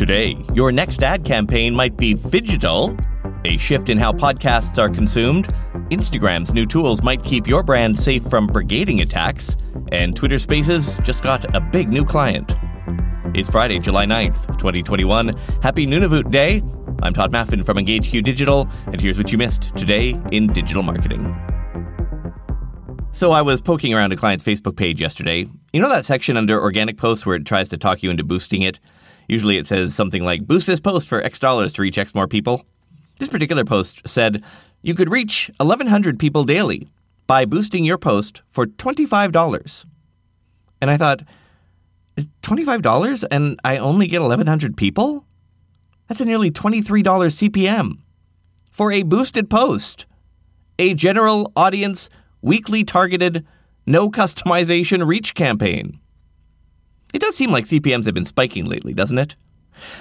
Today, your next ad campaign might be phygital, a shift in how podcasts are consumed, Instagram's new tools might keep your brand safe from brigading attacks, and Twitter Spaces just got a big new client. It's Friday, July 9th, 2021. Happy Nunavut Day. I'm Tod Maffin from EngageQ Digital, and here's what you missed today in digital marketing. So I was poking around a client's Facebook page yesterday. You know that section under organic posts where it tries to talk you into boosting it? Usually it says something like, boost this post for X dollars to reach X more people. This particular post said, you could reach 1,100 people daily by boosting your post for $25. And I thought, $25 and I only get 1,100 people? That's a nearly $23 CPM for a boosted post. A general audience weekly targeted, no customization reach campaign. It does seem like CPMs have been spiking lately, doesn't it?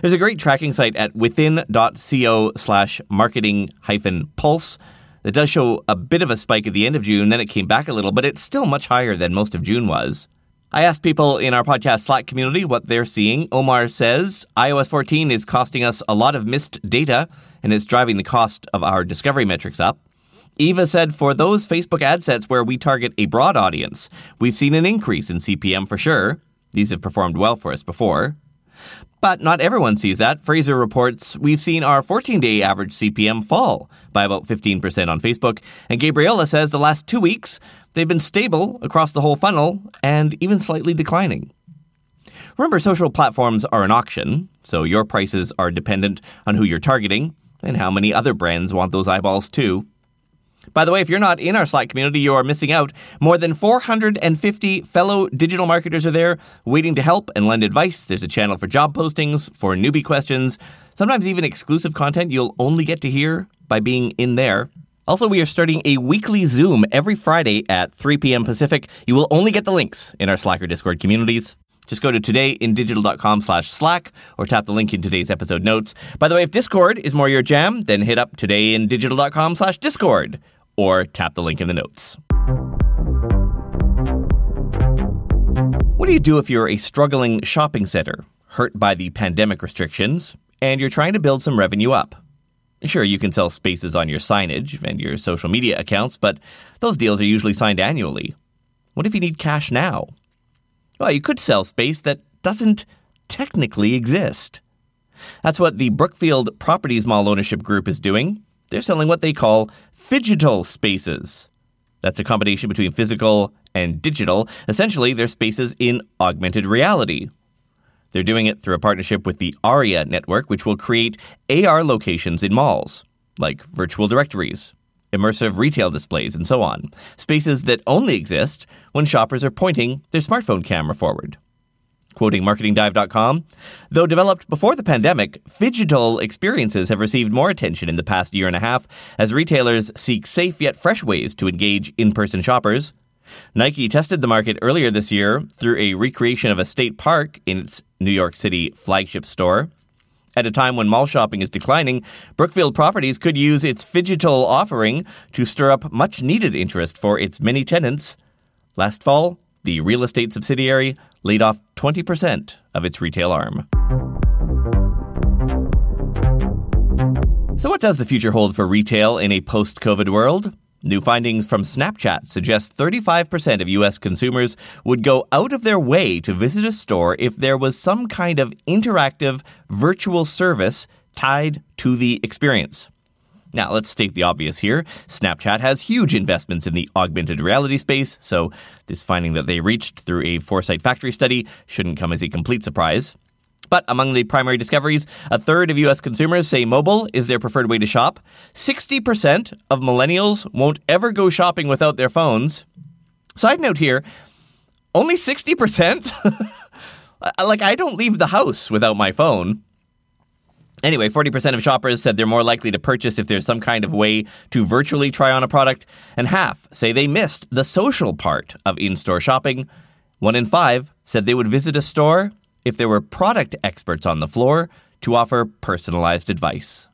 There's a great tracking site at within.co slash marketing hyphen pulse that does show a bit of a spike at the end of June, then it came back a little, but it's still much higher than most of June was. I asked people in our podcast Slack community what they're seeing. Omar says iOS 14 is costing us a lot of missed data and it's driving the cost of our discovery metrics up. Eva said for those Facebook ad sets where we target a broad audience, we've seen an increase in CPM for sure. These have performed well for us before. But not everyone sees that. Fraser reports we've seen our 14 day average CPM fall by about 15% on Facebook. And Gabriella says the last two weeks, they've been stable across the whole funnel and even slightly declining. Remember, social platforms are an auction, so your prices are dependent on who you're targeting and how many other brands want those eyeballs too. By the way, if you're not in our Slack community, you are missing out. More than 450 fellow digital marketers are there waiting to help and lend advice. There's a channel for job postings, for newbie questions, sometimes even exclusive content you'll only get to hear by being in there. Also, we are starting a weekly Zoom every Friday at 3 p.m. Pacific. You will only get the links in our Slack or Discord communities. Just go to todayindigital.com slash Slack or tap the link in today's episode notes. By the way, if Discord is more your jam, then hit up todayindigital.com slash Discord or tap the link in the notes. What do you do if you're a struggling shopping center, hurt by the pandemic restrictions, and you're trying to build some revenue up? Sure, you can sell spaces on your signage and your social media accounts, but those deals are usually signed annually. What if you need cash now? Well, you could sell space that doesn't technically exist. That's what the Brookfield Properties Mall Ownership Group is doing. They're selling what they call phygital spaces. That's a combination between physical and digital. Essentially, they're spaces in augmented reality. They're doing it through a partnership with the ARIA network, which will create AR locations in malls, like virtual directories, immersive retail displays, and so on. Spaces that only exist when shoppers are pointing their smartphone camera forward. Quoting marketingdive.com, though developed before the pandemic, phygital experiences have received more attention in the past year and a half as retailers seek safe yet fresh ways to engage in person shoppers. Nike tested the market earlier this year through a recreation of a state park in its New York City flagship store. At a time when mall shopping is declining, Brookfield Properties could use its phygital offering to stir up much needed interest for its many tenants. Last fall, the real estate subsidiary laid off 20% of its retail arm. So, what does the future hold for retail in a post COVID world? New findings from Snapchat suggest 35% of U.S. consumers would go out of their way to visit a store if there was some kind of interactive virtual service tied to the experience. Now, let's state the obvious here. Snapchat has huge investments in the augmented reality space, so this finding that they reached through a Foresight Factory study shouldn't come as a complete surprise. But among the primary discoveries, a third of US consumers say mobile is their preferred way to shop. 60% of millennials won't ever go shopping without their phones. Side note here, only 60%? like, I don't leave the house without my phone. Anyway, 40% of shoppers said they're more likely to purchase if there's some kind of way to virtually try on a product, and half say they missed the social part of in store shopping. One in five said they would visit a store if there were product experts on the floor to offer personalized advice.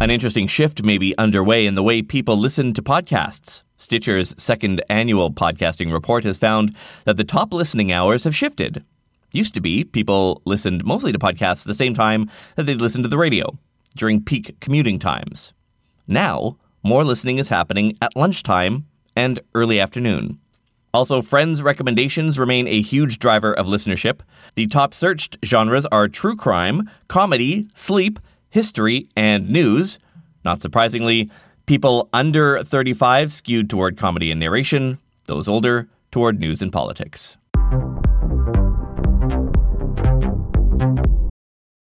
An interesting shift may be underway in the way people listen to podcasts. Stitcher's second annual podcasting report has found that the top listening hours have shifted Used to be, people listened mostly to podcasts at the same time that they'd listen to the radio, during peak commuting times. Now, more listening is happening at lunchtime and early afternoon. Also, Friends recommendations remain a huge driver of listenership. The top searched genres are true crime, comedy, sleep, history, and news. Not surprisingly, people under 35 skewed toward comedy and narration, those older toward news and politics.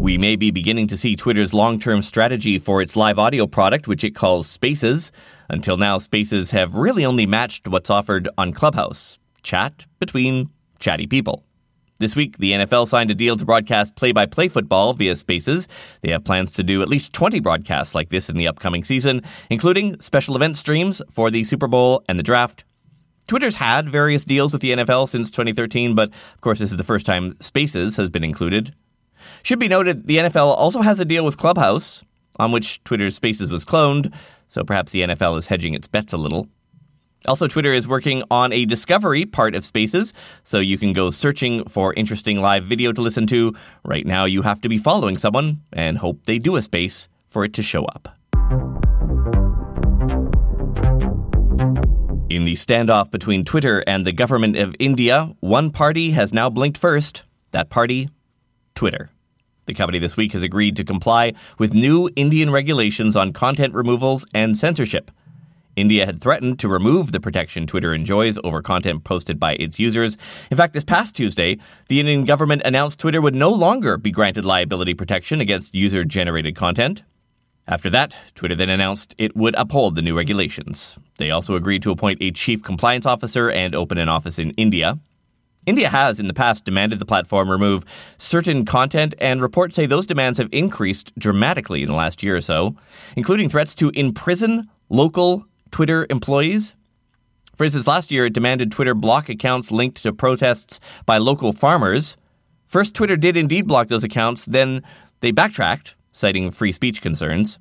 We may be beginning to see Twitter's long term strategy for its live audio product, which it calls Spaces. Until now, Spaces have really only matched what's offered on Clubhouse chat between chatty people. This week, the NFL signed a deal to broadcast play by play football via Spaces. They have plans to do at least 20 broadcasts like this in the upcoming season, including special event streams for the Super Bowl and the draft. Twitter's had various deals with the NFL since 2013, but of course, this is the first time Spaces has been included. Should be noted, the NFL also has a deal with Clubhouse, on which Twitter's Spaces was cloned, so perhaps the NFL is hedging its bets a little. Also, Twitter is working on a discovery part of Spaces, so you can go searching for interesting live video to listen to. Right now, you have to be following someone and hope they do a space for it to show up. In the standoff between Twitter and the government of India, one party has now blinked first. That party, Twitter. The company this week has agreed to comply with new Indian regulations on content removals and censorship. India had threatened to remove the protection Twitter enjoys over content posted by its users. In fact, this past Tuesday, the Indian government announced Twitter would no longer be granted liability protection against user generated content. After that, Twitter then announced it would uphold the new regulations. They also agreed to appoint a chief compliance officer and open an office in India. India has in the past demanded the platform remove certain content, and reports say those demands have increased dramatically in the last year or so, including threats to imprison local Twitter employees. For instance, last year it demanded Twitter block accounts linked to protests by local farmers. First, Twitter did indeed block those accounts, then they backtracked, citing free speech concerns.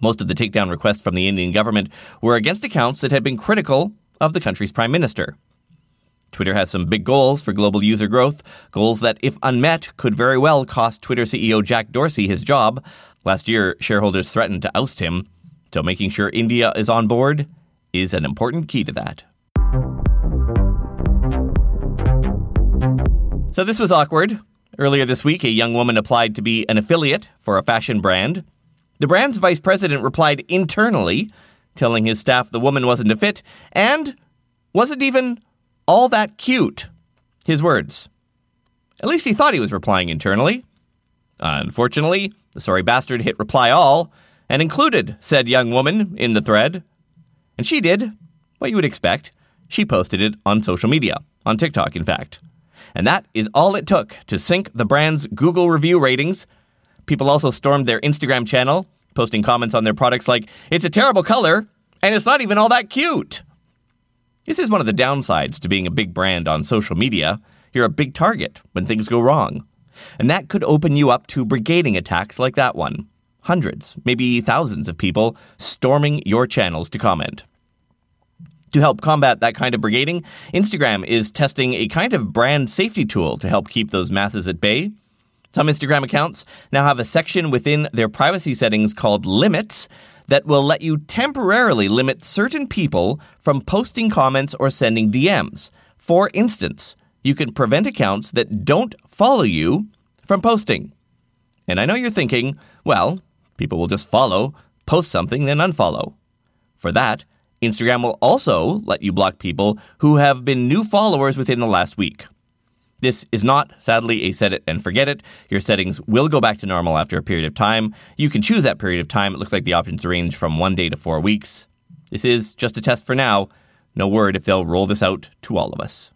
Most of the takedown requests from the Indian government were against accounts that had been critical of the country's prime minister. Twitter has some big goals for global user growth, goals that, if unmet, could very well cost Twitter CEO Jack Dorsey his job. Last year, shareholders threatened to oust him, so making sure India is on board is an important key to that. So this was awkward. Earlier this week, a young woman applied to be an affiliate for a fashion brand. The brand's vice president replied internally, telling his staff the woman wasn't a fit and wasn't even all that cute. His words. At least he thought he was replying internally. Unfortunately, the sorry bastard hit reply all and included said young woman in the thread. And she did what you would expect. She posted it on social media, on TikTok, in fact. And that is all it took to sink the brand's Google review ratings. People also stormed their Instagram channel, posting comments on their products like, it's a terrible color, and it's not even all that cute. This is one of the downsides to being a big brand on social media. You're a big target when things go wrong. And that could open you up to brigading attacks like that one. Hundreds, maybe thousands of people storming your channels to comment. To help combat that kind of brigading, Instagram is testing a kind of brand safety tool to help keep those masses at bay. Some Instagram accounts now have a section within their privacy settings called limits that will let you temporarily limit certain people from posting comments or sending DMs. For instance, you can prevent accounts that don't follow you from posting. And I know you're thinking, well, people will just follow, post something, then unfollow. For that, Instagram will also let you block people who have been new followers within the last week. This is not, sadly, a set it and forget it. Your settings will go back to normal after a period of time. You can choose that period of time. It looks like the options range from one day to four weeks. This is just a test for now. No word if they'll roll this out to all of us.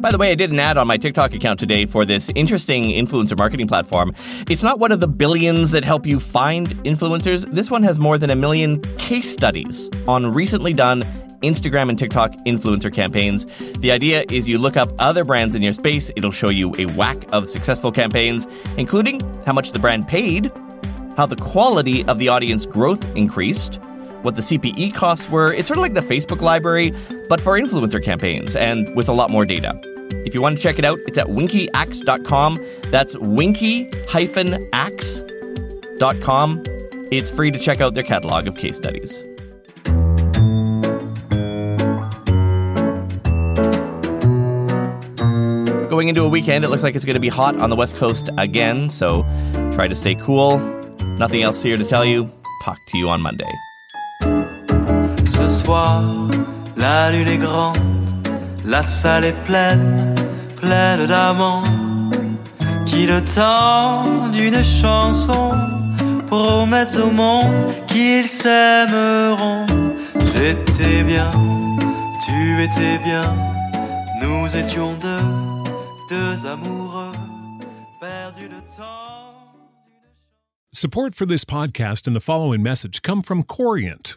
By the way, I did an ad on my TikTok account today for this interesting influencer marketing platform. It's not one of the billions that help you find influencers. This one has more than a million case studies on recently done Instagram and TikTok influencer campaigns. The idea is you look up other brands in your space, it'll show you a whack of successful campaigns, including how much the brand paid, how the quality of the audience growth increased, what the CPE costs were. It's sort of like the Facebook library, but for influencer campaigns and with a lot more data. If you want to check it out, it's at winkyaxe.com. That's winky-axe.com. It's free to check out their catalog of case studies. Going into a weekend, it looks like it's going to be hot on the West Coast again, so try to stay cool. Nothing else here to tell you. Talk to you on Monday. Ce soir, la lune est grande, la salle est pleine, pleine d'amants qui le temps d'une chanson promettent au monde qu'ils s'aimeront? J'étais bien, tu étais bien, nous étions deux, deux amoureux, perdus de temps. Support for this podcast and the following message come from Corient.